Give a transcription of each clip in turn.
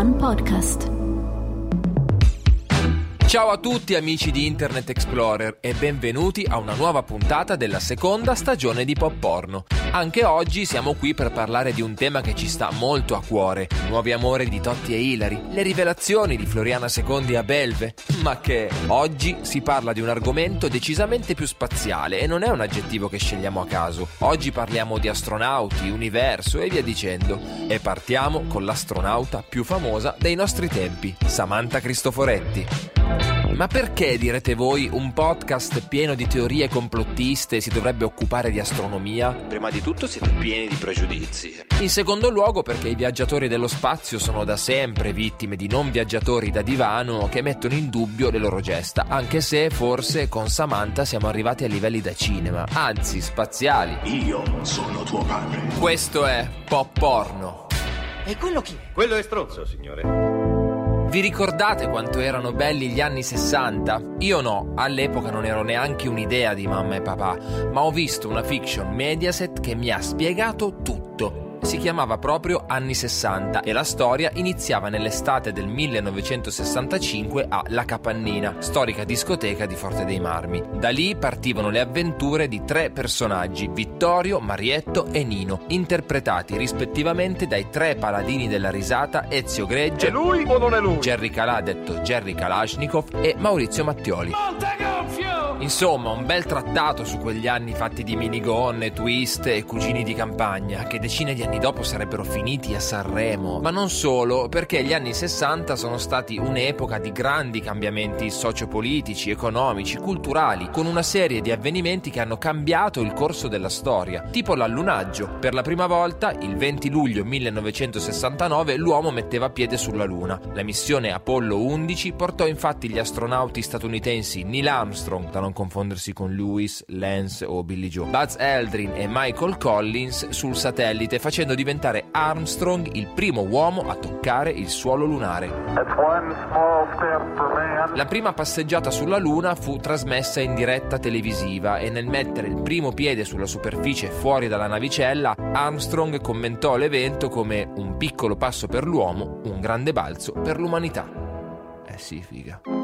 One Podcast. Ciao a tutti amici di Internet Explorer e benvenuti a una nuova puntata della seconda stagione di Pop Porno. Anche oggi siamo qui per parlare di un tema che ci sta molto a cuore, i nuovi amori di Totti e Hilary, le rivelazioni di Floriana Secondi a Belve, ma che oggi si parla di un argomento decisamente più spaziale e non è un aggettivo che scegliamo a caso. Oggi parliamo di astronauti, universo e via dicendo. E partiamo con l'astronauta più famosa dei nostri tempi, Samantha Cristoforetti. Ma perché, direte voi, un podcast pieno di teorie complottiste si dovrebbe occupare di astronomia? Prima di tutto siete pieni di pregiudizi. In secondo luogo perché i viaggiatori dello spazio sono da sempre vittime di non viaggiatori da divano che mettono in dubbio le loro gesta, anche se forse con Samantha siamo arrivati a livelli da cinema, anzi spaziali. Io sono tuo padre. Questo è Pop Porno. E quello chi? Quello è stronzo, signore. Vi ricordate quanto erano belli gli anni 60? Io no, all'epoca non ero neanche un'idea di mamma e papà, ma ho visto una fiction Mediaset che mi ha spiegato tutto si chiamava proprio Anni 60 e la storia iniziava nell'estate del 1965 a La Capannina, storica discoteca di Forte dei Marmi. Da lì partivano le avventure di tre personaggi, Vittorio, Marietto e Nino, interpretati rispettivamente dai tre paladini della risata Ezio Greggio, È lui o non è lui? Jerry Calà detto Jerry Kalashnikov e Maurizio Mattioli. Insomma, un bel trattato su quegli anni fatti di minigonne, twist e cugini di campagna, che decine di anni dopo sarebbero finiti a Sanremo. Ma non solo, perché gli anni 60 sono stati un'epoca di grandi cambiamenti sociopolitici, economici, culturali, con una serie di avvenimenti che hanno cambiato il corso della storia, tipo l'allunaggio. Per la prima volta, il 20 luglio 1969, l'uomo metteva piede sulla Luna. La missione Apollo 11 portò infatti gli astronauti statunitensi Neil Armstrong, da non confondersi con Lewis, Lance o Billy Joe, Buzz Aldrin e Michael Collins sul satellite, facendo diventare Armstrong il primo uomo a toccare il suolo lunare. La prima passeggiata sulla Luna fu trasmessa in diretta televisiva e nel mettere il primo piede sulla superficie fuori dalla navicella, Armstrong commentò l'evento come un piccolo passo per l'uomo, un grande balzo per l'umanità. Eh sì, figa.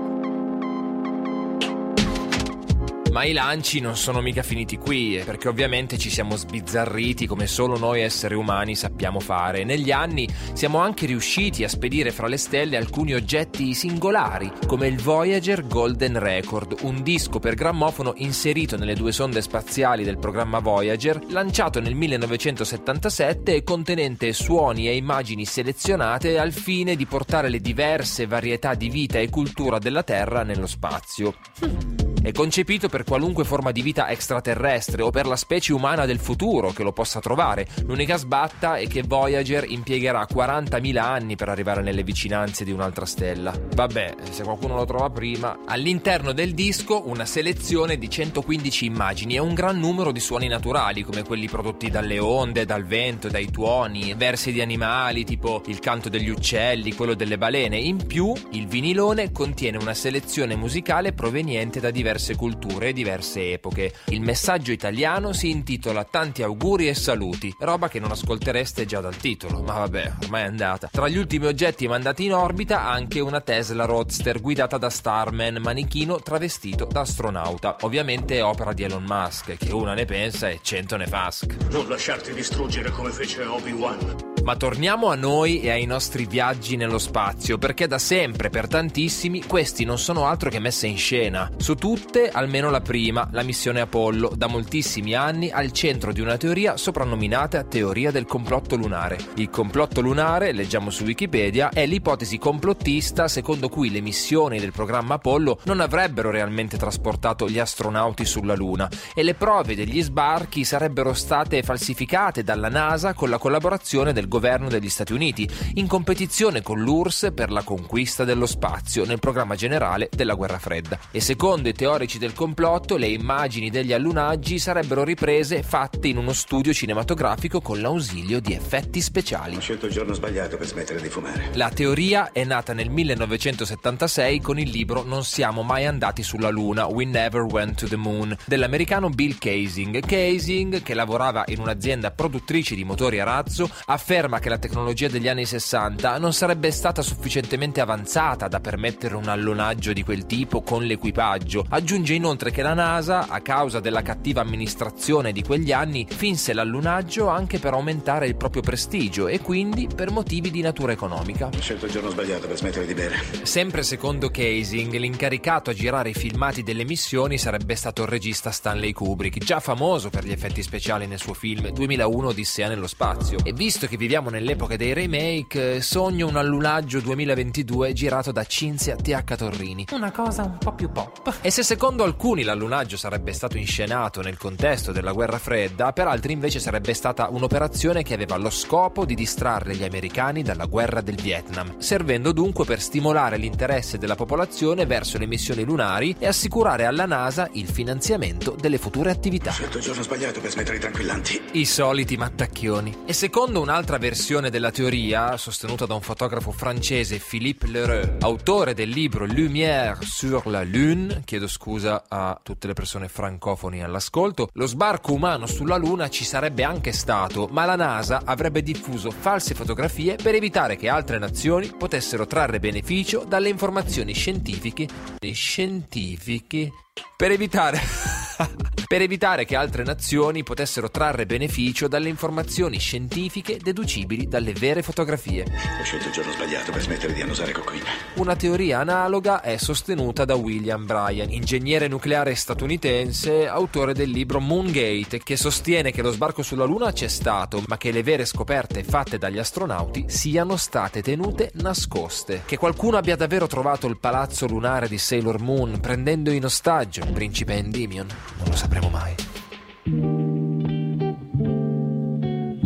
Ma i lanci non sono mica finiti qui, eh, perché ovviamente ci siamo sbizzarriti come solo noi esseri umani sappiamo fare. Negli anni siamo anche riusciti a spedire fra le stelle alcuni oggetti singolari, come il Voyager Golden Record, un disco per grammofono inserito nelle due sonde spaziali del programma Voyager, lanciato nel 1977 e contenente suoni e immagini selezionate al fine di portare le diverse varietà di vita e cultura della Terra nello spazio. È concepito per qualunque forma di vita extraterrestre o per la specie umana del futuro che lo possa trovare. L'unica sbatta è che Voyager impiegherà 40.000 anni per arrivare nelle vicinanze di un'altra stella. Vabbè, se qualcuno lo trova prima. All'interno del disco una selezione di 115 immagini e un gran numero di suoni naturali, come quelli prodotti dalle onde, dal vento, dai tuoni, versi di animali tipo il canto degli uccelli, quello delle balene. In più, il vinilone contiene una selezione musicale proveniente da diverse culture e diverse epoche. Il messaggio italiano si intitola Tanti auguri e saluti, roba che non ascoltereste già dal titolo, ma vabbè, ormai è andata. Tra gli ultimi oggetti mandati in orbita anche una Tesla Roadster guidata da Starman, manichino travestito da astronauta. Ovviamente è opera di Elon Musk, che una ne pensa e cento ne fa. Non lasciarti distruggere come fece Obi-Wan. Ma torniamo a noi e ai nostri viaggi nello spazio, perché da sempre, per tantissimi, questi non sono altro che messe in scena. Su tutte, almeno la prima, la missione Apollo, da moltissimi anni al centro di una teoria soprannominata teoria del complotto lunare. Il complotto lunare, leggiamo su Wikipedia, è l'ipotesi complottista secondo cui le missioni del programma Apollo non avrebbero realmente trasportato gli astronauti sulla Luna e le prove degli sbarchi sarebbero state falsificate dalla NASA con la collaborazione del governo degli Stati Uniti, in competizione con l'URSS per la conquista dello spazio nel programma generale della guerra fredda. E secondo i teorici del complotto, le immagini degli allunaggi sarebbero riprese fatte in uno studio cinematografico con l'ausilio di effetti speciali. Ho scelto il giorno sbagliato per smettere di fumare. La teoria è nata nel 1976 con il libro Non siamo mai andati sulla Luna, We Never Went to the Moon, dell'americano Bill Casing. Casing, che lavorava in un'azienda produttrice di motori a razzo, afferma che la tecnologia degli anni 60 non sarebbe stata sufficientemente avanzata da permettere un allunaggio di quel tipo con l'equipaggio. Aggiunge inoltre che la NASA, a causa della cattiva amministrazione di quegli anni, finse l'allunaggio anche per aumentare il proprio prestigio e quindi per motivi di natura economica. Ho scelto il giorno sbagliato per smettere di bere. Sempre secondo Casing, l'incaricato a girare i filmati delle missioni sarebbe stato il regista Stanley Kubrick, già famoso per gli effetti speciali nel suo film 2001 Odissea nello spazio. E visto che viviamo nell'epoca dei remake, sogno un allunaggio 2022 girato da Cinzia T.H. Torrini. Una cosa un po' più pop. E se secondo alcuni l'allunaggio sarebbe stato inscenato nel contesto della guerra fredda, per altri invece sarebbe stata un'operazione che aveva lo scopo di distrarre gli americani dalla guerra del Vietnam, servendo dunque per stimolare l'interesse della popolazione verso le missioni lunari e assicurare alla NASA il finanziamento delle future attività. Ho scelto il giorno sbagliato per smettere i tranquillanti. I soliti mattacchioni. E secondo un'altra versione della teoria, sostenuta da un fotografo francese Philippe Lheureux, autore del libro Lumière sur la Lune, chiedo scusa a tutte le persone francofoni all'ascolto, lo sbarco umano sulla Luna ci sarebbe anche stato, ma la NASA avrebbe diffuso false fotografie per evitare che altre nazioni potessero trarre beneficio dalle informazioni scientifiche. Scientifiche? Per evitare. per evitare che altre nazioni potessero trarre beneficio dalle informazioni scientifiche deducibili dalle vere fotografie. Ho scelto il giorno sbagliato per smettere di annusare cocaina. Una teoria analoga è sostenuta da William Bryan, ingegnere nucleare statunitense, autore del libro Moongate, che sostiene che lo sbarco sulla Luna c'è stato, ma che le vere scoperte fatte dagli astronauti siano state tenute nascoste. Che qualcuno abbia davvero trovato il palazzo lunare di Sailor Moon prendendo in ostaggio il principe Endymion, non lo sapremo mai.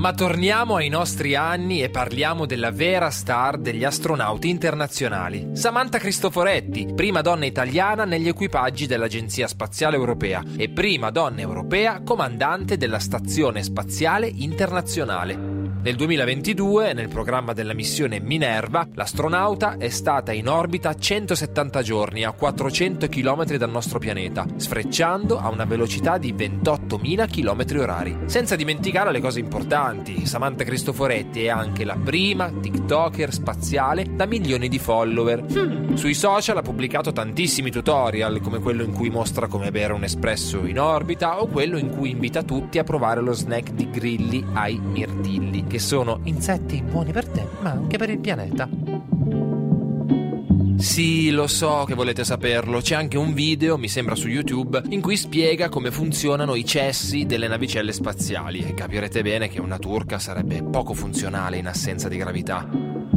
Ma torniamo ai nostri anni e parliamo della vera star degli astronauti internazionali, Samantha Cristoforetti, prima donna italiana negli equipaggi dell'Agenzia Spaziale Europea e prima donna europea comandante della Stazione Spaziale Internazionale. Nel 2022, nel programma della missione Minerva, l'astronauta è stata in orbita 170 giorni a 400 km dal nostro pianeta, sfrecciando a una velocità di 28.000 km orari. Senza dimenticare le cose importanti, Samantha Cristoforetti è anche la prima TikToker spaziale da milioni di follower. Sui social ha pubblicato tantissimi tutorial, come quello in cui mostra come bere un espresso in orbita o quello in cui invita tutti a provare lo snack di grilli ai mirtilli che sono insetti buoni per te, ma anche per il pianeta. Sì, lo so che volete saperlo, c'è anche un video, mi sembra su YouTube, in cui spiega come funzionano i cessi delle navicelle spaziali e capirete bene che una turca sarebbe poco funzionale in assenza di gravità.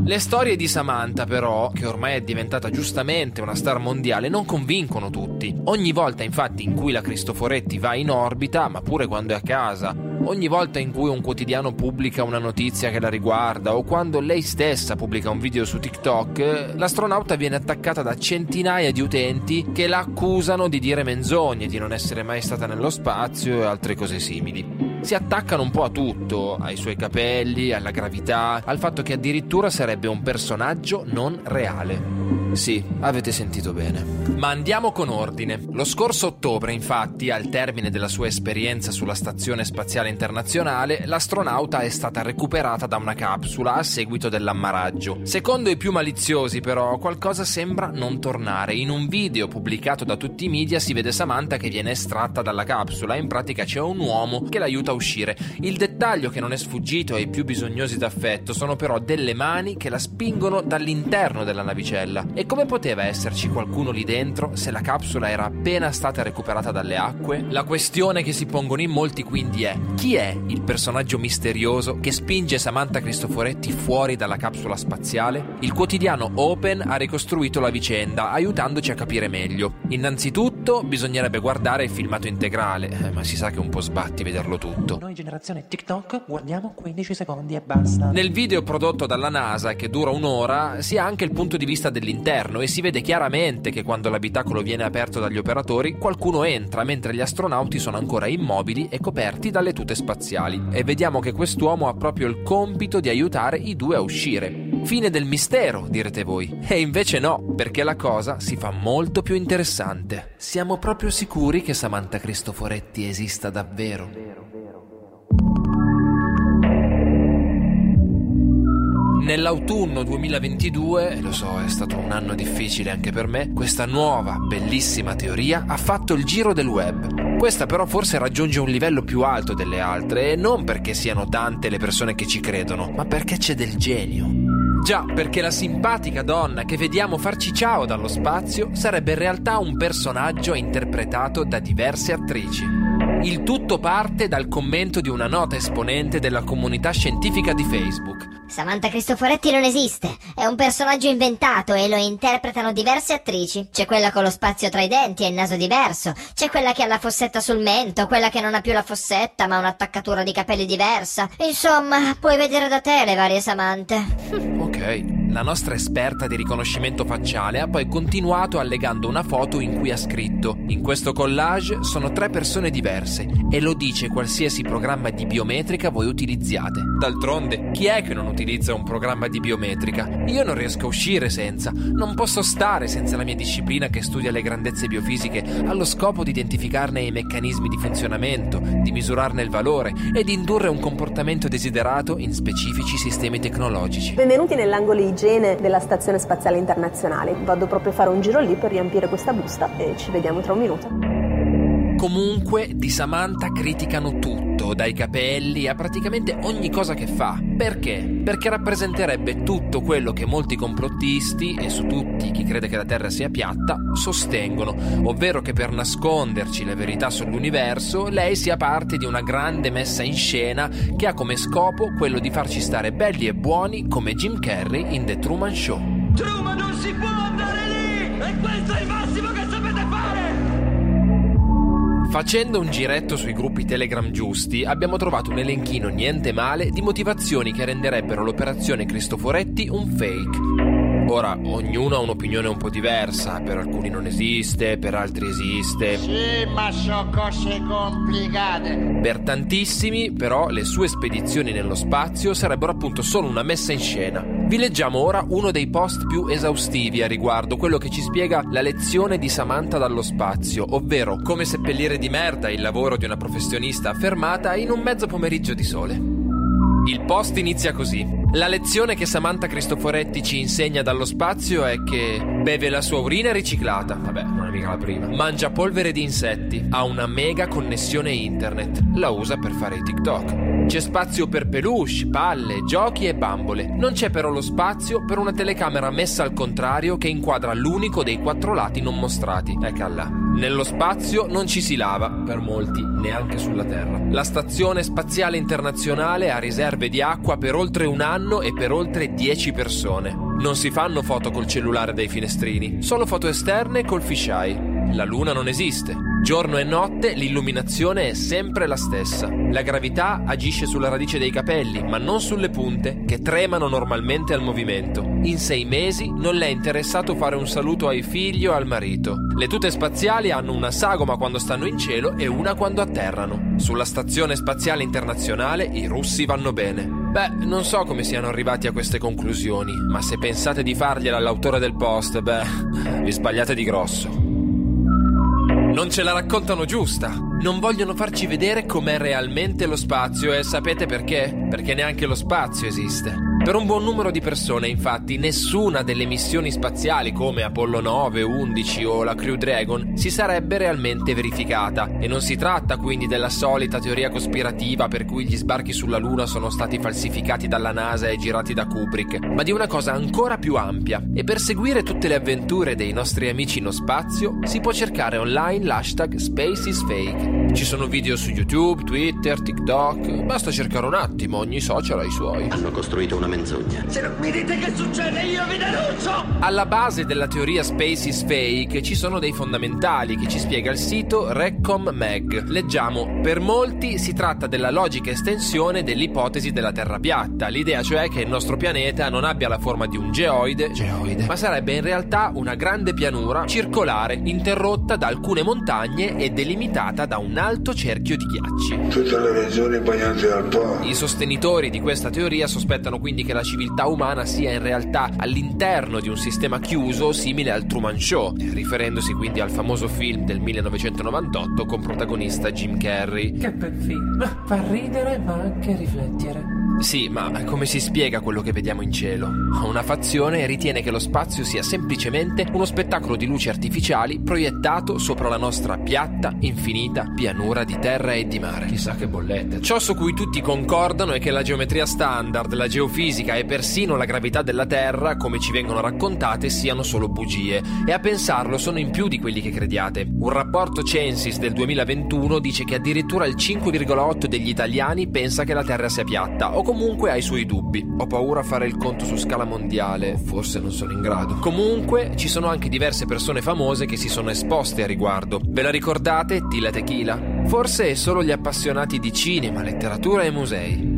Le storie di Samantha, però, che ormai è diventata giustamente una star mondiale, non convincono tutti. Ogni volta, infatti, in cui la Cristoforetti va in orbita, ma pure quando è a casa, ogni volta in cui un quotidiano pubblica una notizia che la riguarda, o quando lei stessa pubblica un video su TikTok, l'astronauta viene attaccata da centinaia di utenti che la accusano di dire menzogne, di non essere mai stata nello spazio e altre cose simili si attaccano un po' a tutto, ai suoi capelli, alla gravità, al fatto che addirittura sarebbe un personaggio non reale. Sì, avete sentito bene. Ma andiamo con ordine. Lo scorso ottobre, infatti, al termine della sua esperienza sulla Stazione Spaziale Internazionale, l'astronauta è stata recuperata da una capsula a seguito dell'ammaraggio. Secondo i più maliziosi, però, qualcosa sembra non tornare. In un video pubblicato da tutti i media si vede Samantha che viene estratta dalla capsula. In pratica c'è un uomo che l'aiuta a uscire. Il dettaglio che non è sfuggito ai più bisognosi d'affetto sono però delle mani che la spingono dall'interno della navicella. E E come poteva esserci qualcuno lì dentro se la capsula era appena stata recuperata dalle acque? La questione che si pongono in molti quindi è chi è il personaggio misterioso che spinge Samantha Cristoforetti fuori dalla capsula spaziale? Il quotidiano Open ha ricostruito la vicenda aiutandoci a capire meglio. Innanzitutto bisognerebbe guardare il filmato integrale, eh, ma si sa che un po' sbatti vederlo tutto. Noi generazione TikTok guardiamo 15 secondi e basta. Nel video prodotto dalla NASA, che dura un'ora, si ha anche il punto di vista dell'interno e si vede chiaramente che quando l'abitacolo viene aperto dagli operatori, qualcuno entra mentre gli astronauti sono ancora immobili e coperti dalle tute spaziali. E vediamo che quest'uomo ha proprio il compito di aiutare i due a uscire. Fine del mistero, direte voi. E invece no, perché la cosa si fa molto più interessante. Siamo proprio sicuri che Samantha Cristoforetti esista davvero? Nell'autunno 2022, lo so, è stato un anno difficile anche per me, questa nuova, bellissima teoria ha fatto il giro del web. Questa però forse raggiunge un livello più alto delle altre e non perché siano tante le persone che ci credono, ma perché c'è del genio. Già, perché la simpatica donna che vediamo farci ciao dallo spazio sarebbe in realtà un personaggio interpretato da diverse attrici. Il tutto parte dal commento di una nota esponente della comunità scientifica di Facebook. Samantha Cristoforetti non esiste, è un personaggio inventato e lo interpretano diverse attrici. C'è quella con lo spazio tra i denti e il naso diverso, c'è quella che ha la fossetta sul mento, quella che non ha più la fossetta ma un'attaccatura di capelli diversa. Insomma, puoi vedere da te le varie Samanthe. Ok. La nostra esperta di riconoscimento facciale ha poi continuato allegando una foto in cui ha scritto: In questo collage sono tre persone diverse e lo dice qualsiasi programma di biometrica voi utilizziate. D'altronde, chi è che non utilizza un programma di biometrica? Io non riesco a uscire senza, non posso stare senza la mia disciplina che studia le grandezze biofisiche allo scopo di identificarne i meccanismi di funzionamento, di misurarne il valore e di indurre un comportamento desiderato in specifici sistemi tecnologici. Benvenuti nell'angolo igienico igiene della Stazione Spaziale Internazionale. Vado proprio a fare un giro lì per riempire questa busta e ci vediamo tra un minuto. Comunque di Samantha criticano tutto, dai capelli a praticamente ogni cosa che fa. Perché? Perché rappresenterebbe tutto quello che molti complottisti, e su tutti chi crede che la Terra sia piatta, sostengono, ovvero che per nasconderci le verità sull'universo lei sia parte di una grande messa in scena che ha come scopo quello di farci stare belli e buoni come Jim Carrey in The Truman Show. Truman non si può andare lì! E questo è il massimo che fare! Facendo un giretto sui gruppi Telegram giusti, abbiamo trovato un elenchino niente male di motivazioni che renderebbero l'operazione Cristoforetti un fake. Ora, ognuno ha un'opinione un po' diversa, per alcuni non esiste, per altri esiste. Sì, ma sono cose complicate. Per tantissimi, però, le sue spedizioni nello spazio sarebbero appunto solo una messa in scena. Vi leggiamo ora uno dei post più esaustivi a riguardo, quello che ci spiega la lezione di Samantha dallo spazio, ovvero come seppellire di merda il lavoro di una professionista affermata in un mezzo pomeriggio di sole. Il post inizia così. La lezione che Samantha Cristoforetti ci insegna dallo spazio è che beve la sua urina riciclata, vabbè, non è mica la prima, mangia polvere di insetti, ha una mega connessione internet, la usa per fare i TikTok. C'è spazio per peluche, palle, giochi e bambole. Non c'è però lo spazio per una telecamera messa al contrario che inquadra l'unico dei quattro lati non mostrati. Là. Nello spazio non ci si lava, per molti, neanche sulla Terra. La Stazione Spaziale Internazionale ha riserve di acqua per oltre un anno e per oltre 10 persone. Non si fanno foto col cellulare dai finestrini, solo foto esterne col fisheye. La luna non esiste. Giorno e notte l'illuminazione è sempre la stessa. La gravità agisce sulla radice dei capelli, ma non sulle punte, che tremano normalmente al movimento. In sei mesi non le è interessato fare un saluto ai figli o al marito. Le tute spaziali hanno una sagoma quando stanno in cielo e una quando atterrano. Sulla stazione spaziale internazionale i russi vanno bene. Beh, non so come siano arrivati a queste conclusioni, ma se pensate di fargliela all'autore del post, beh, vi sbagliate di grosso. Non ce la raccontano giusta. non vogliono farci vedere com'è realmente lo spazio e sapete perché? Perché neanche lo spazio esiste. Per un buon numero di persone, infatti, nessuna delle missioni spaziali come Apollo 9, 11 o la Crew Dragon si sarebbe realmente verificata e non si tratta quindi della solita teoria cospirativa per cui gli sbarchi sulla Luna sono stati falsificati dalla NASA e girati da Kubrick, ma di una cosa ancora più ampia. E per seguire tutte le avventure dei nostri amici in spazio si può cercare online l'hashtag SpaceIsFake. Ci sono video su YouTube, Twitter, TikTok, basta cercare un attimo, ogni social ha i suoi. Hanno costruito una menzogna. Se non mi dite che succede, io vi denuncio! Alla base della teoria Space is Fake ci sono dei fondamentali che ci spiega il sito Reccom Mag. Leggiamo: Per molti si tratta della logica estensione dell'ipotesi della Terra piatta. L'idea cioè che il nostro pianeta non abbia la forma di un geoide, geoide, ma sarebbe in realtà una grande pianura circolare interrotta da alcune montagne e delimitata da un alto cerchio di ghiacci. Tutte le regioni bagnate dal Po. I sostenitori di questa teoria sospettano quindi che la civiltà umana sia in realtà all'interno di un sistema chiuso simile al Truman Show, riferendosi quindi al famoso film del 1998 con protagonista Jim Carrey. Che bel film, fa ridere ma anche riflettere. Sì, ma come si spiega quello che vediamo in cielo? Una fazione ritiene che lo spazio sia semplicemente uno spettacolo di luci artificiali proiettato sopra la nostra piatta, infinita pianura di terra e di mare. Chissà che bollette. Ciò su cui tutti concordano è che la geometria standard, la geofisica e persino la gravità della Terra, come ci vengono raccontate, siano solo bugie. E a pensarlo sono in più di quelli che crediate. Un rapporto Censis del 2021 dice che addirittura il 5,8 degli italiani pensa che la Terra sia piatta comunque ha i suoi dubbi. Ho paura a fare il conto su scala mondiale, forse non sono in grado. Comunque, ci sono anche diverse persone famose che si sono esposte a riguardo. Ve la ricordate? Tila Tequila? Forse solo gli appassionati di cinema, letteratura e musei.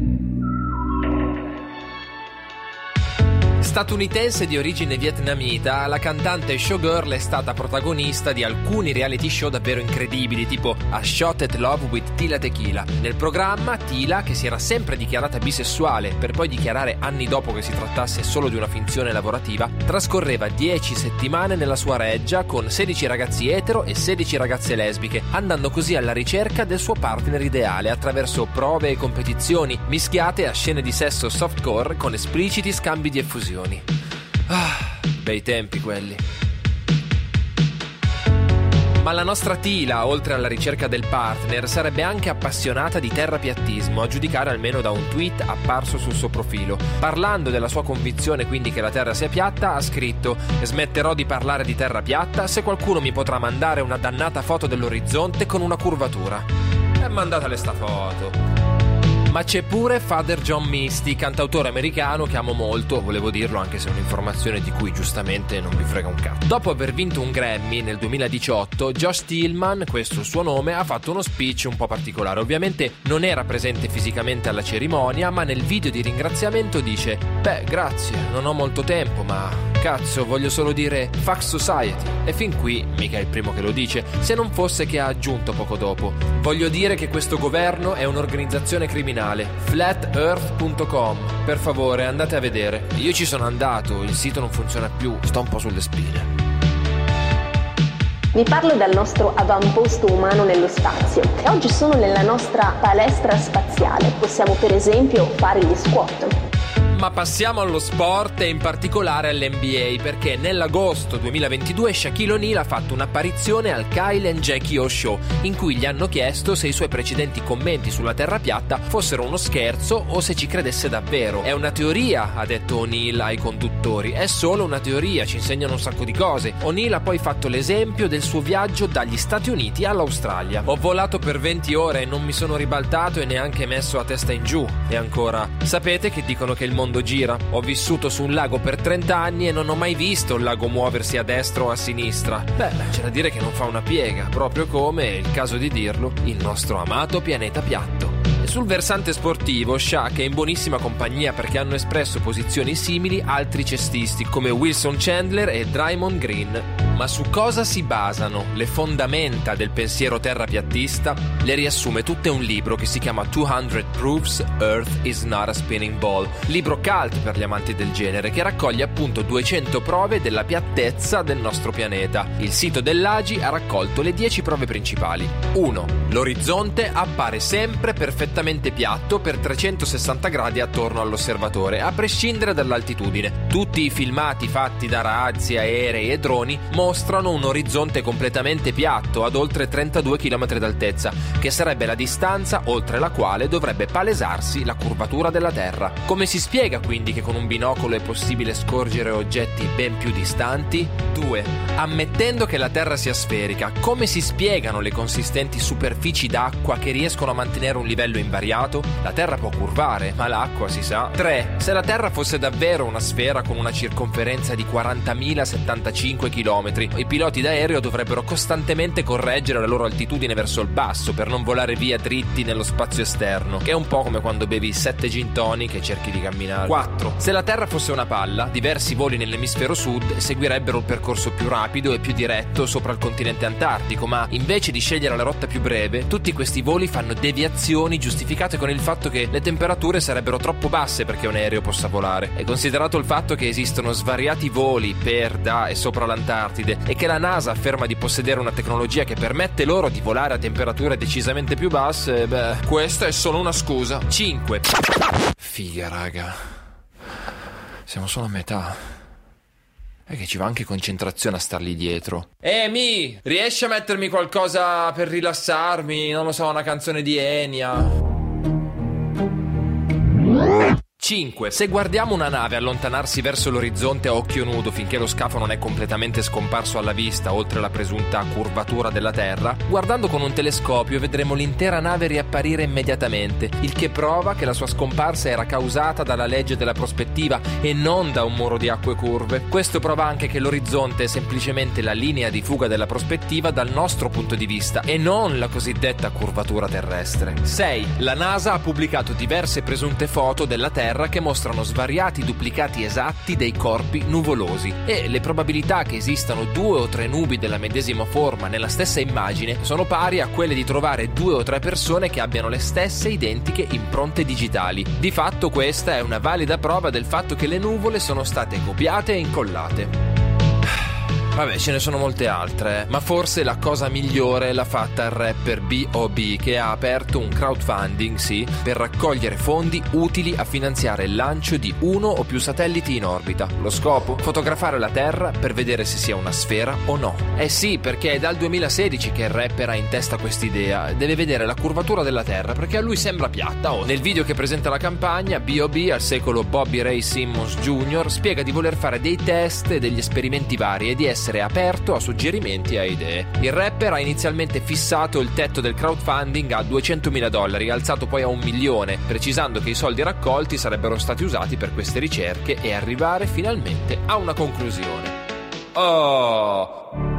Statunitense di origine vietnamita, la cantante showgirl è stata protagonista di alcuni reality show davvero incredibili, tipo A Shot at Love with Tila Tequila. Nel programma, Tila, che si era sempre dichiarata bisessuale per poi dichiarare anni dopo che si trattasse solo di una finzione lavorativa, trascorreva 10 settimane nella sua reggia con 16 ragazzi etero e 16 ragazze lesbiche, andando così alla ricerca del suo partner ideale attraverso prove e competizioni mischiate a scene di sesso softcore con espliciti scambi di effusioni. Ah, bei tempi quelli. Ma la nostra Tila, oltre alla ricerca del partner, sarebbe anche appassionata di terrapiattismo, a giudicare almeno da un tweet apparso sul suo profilo. Parlando della sua convinzione quindi che la Terra sia piatta, ha scritto Smetterò di parlare di terra piatta se qualcuno mi potrà mandare una dannata foto dell'orizzonte con una curvatura. E mandatele sta foto. Ma c'è pure Father John Misty, cantautore americano che amo molto, volevo dirlo anche se è un'informazione di cui giustamente non vi frega un cazzo. Dopo aver vinto un Grammy nel 2018, Josh Tillman, questo il suo nome, ha fatto uno speech un po' particolare. Ovviamente non era presente fisicamente alla cerimonia, ma nel video di ringraziamento dice: Beh, grazie, non ho molto tempo, ma cazzo, voglio solo dire Fuck Society. E fin qui mica è il primo che lo dice, se non fosse che ha aggiunto poco dopo. Voglio dire che questo governo è un'organizzazione criminale, flatearth.com. Per favore, andate a vedere. Io ci sono andato, il sito non funziona più, sto un po' sulle spine. Vi parlo del nostro avamposto umano nello spazio. Oggi sono nella nostra palestra spaziale. Possiamo per esempio fare gli squat. Ma passiamo allo sport e in particolare all'NBA perché nell'agosto 2022 Shaquille O'Neal ha fatto un'apparizione al Kyle and Jackie O Show in cui gli hanno chiesto se i suoi precedenti commenti sulla terra piatta fossero uno scherzo o se ci credesse davvero. È una teoria, ha detto O'Neal ai conduttori, è solo una teoria, ci insegnano un sacco di cose. O'Neal ha poi fatto l'esempio del suo viaggio dagli Stati Uniti all'Australia. Ho volato per 20 ore e non mi sono ribaltato e neanche messo a testa in giù. E ancora, sapete che dicono che il mondo gira. Ho vissuto su un lago per 30 anni e non ho mai visto il lago muoversi a destra o a sinistra. Beh, c'è da dire che non fa una piega, proprio come, è il caso di dirlo, il nostro amato pianeta piatto. Sul versante sportivo, Shaq è in buonissima compagnia perché hanno espresso posizioni simili altri cestisti come Wilson Chandler e Draymond Green. Ma su cosa si basano le fondamenta del pensiero terrapiattista? Le riassume tutte un libro che si chiama 200 Proofs Earth is not a spinning ball, libro cult per gli amanti del genere che raccoglie appunto 200 prove della piattezza del nostro pianeta. Il sito dell'AGI ha raccolto le 10 prove principali. 1. L'orizzonte appare sempre perfettamente piatto per 360 gradi attorno all'osservatore, a prescindere dall'altitudine. Tutti i filmati fatti da razzi, aerei e droni mostrano un orizzonte completamente piatto ad oltre 32 km d'altezza, che sarebbe la distanza oltre la quale dovrebbe palesarsi la curvatura della Terra. Come si spiega quindi che con un binocolo è possibile scorgere oggetti ben più distanti? 2. Ammettendo che la Terra sia sferica, come si spiegano le consistenti superfici d'acqua che riescono a mantenere un livello invariato? La Terra può curvare, ma l'acqua si sa. 3. Se la Terra fosse davvero una sfera con una circonferenza di 40.075 km, i piloti d'aereo dovrebbero costantemente correggere la loro altitudine verso il basso per non volare via dritti nello spazio esterno, che è un po' come quando bevi 7 gin tonic e cerchi di camminare. 4. Se la Terra fosse una palla, diversi voli nell'emisfero sud seguirebbero il percorso più rapido e più diretto sopra il continente antartico, ma invece di scegliere la rotta più breve, tutti questi voli fanno deviazioni giustificate con il fatto che le temperature sarebbero troppo basse perché un aereo possa volare. E considerato il fatto che esistono svariati voli per, da e sopra l'Antartide e che la NASA afferma di possedere una tecnologia che permette loro di volare a temperature decisamente più basse, beh, questa è solo una scusa. 5. Figa, raga. Siamo solo a metà. È che ci va anche concentrazione a stargli dietro. Eh, Mi, riesci a mettermi qualcosa per rilassarmi? Non lo so, una canzone di Enya. 5. Se guardiamo una nave allontanarsi verso l'orizzonte a occhio nudo finché lo scafo non è completamente scomparso alla vista oltre la presunta curvatura della Terra, guardando con un telescopio vedremo l'intera nave riapparire immediatamente, il che prova che la sua scomparsa era causata dalla legge della prospettiva e non da un muro di acque curve. Questo prova anche che l'orizzonte è semplicemente la linea di fuga della prospettiva dal nostro punto di vista e non la cosiddetta curvatura terrestre. 6. La NASA ha pubblicato diverse presunte foto della Terra che mostrano svariati duplicati esatti dei corpi nuvolosi e le probabilità che esistano due o tre nubi della medesima forma nella stessa immagine sono pari a quelle di trovare due o tre persone che abbiano le stesse identiche impronte digitali. Di fatto questa è una valida prova del fatto che le nuvole sono state copiate e incollate. Vabbè, ce ne sono molte altre, ma forse la cosa migliore l'ha fatta il rapper B.O.B. che ha aperto un crowdfunding, sì, per raccogliere fondi utili a finanziare il lancio di uno o più satelliti in orbita. Lo scopo? Fotografare la Terra per vedere se sia una sfera o no. Eh sì, perché è dal 2016 che il rapper ha in testa quest'idea. Deve vedere la curvatura della Terra perché a lui sembra piatta. Oh, nel video che presenta la campagna, B.O.B. al secolo Bobby Ray Simmons Jr. spiega di voler fare dei test e degli esperimenti vari e di essere essere aperto a suggerimenti e a idee. Il rapper ha inizialmente fissato il tetto del crowdfunding a 200.000 dollari, alzato poi a un milione, precisando che i soldi raccolti sarebbero stati usati per queste ricerche e arrivare finalmente a una conclusione. Oh!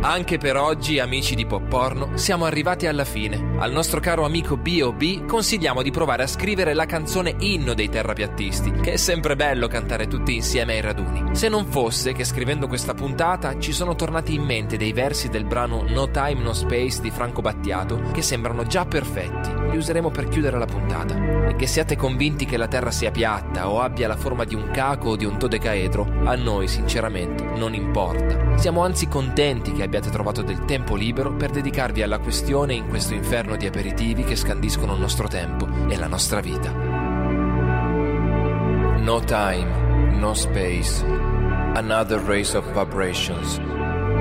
Anche per oggi, amici di Pop Porno, siamo arrivati alla fine. Al nostro caro amico B.O.B. consigliamo di provare a scrivere la canzone inno dei terrapiattisti, che è sempre bello cantare tutti insieme ai raduni. Se non fosse che scrivendo questa puntata ci sono tornati in mente dei versi del brano No Time No Space di Franco Battiato che sembrano già perfetti. Li useremo per chiudere la puntata. E che siate convinti che la Terra sia piatta o abbia la forma di un caco o di un dodecaedro, a noi sinceramente non importa. Siamo anzi contenti che abbiate trovato del tempo libero per dedicarvi alla questione in questo inferno di aperitivi che scandiscono il nostro tempo e la nostra vita. No time, no space, another race of vibrations,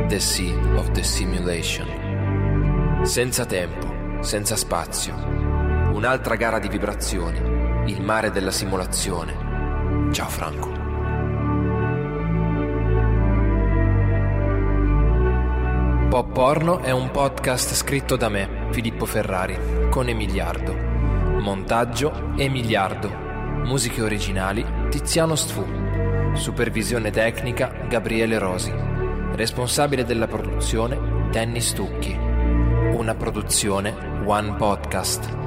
the sea of the simulation. Senza tempo, senza spazio, un'altra gara di vibrazioni, il mare della simulazione. Ciao Franco. Pop Porno è un podcast scritto da me, Filippo Ferrari, con Emiliardo. Montaggio Emiliardo. Musiche originali Tiziano Stfu. Supervisione tecnica Gabriele Rosi. Responsabile della produzione Danny Stucchi. Una produzione One Podcast.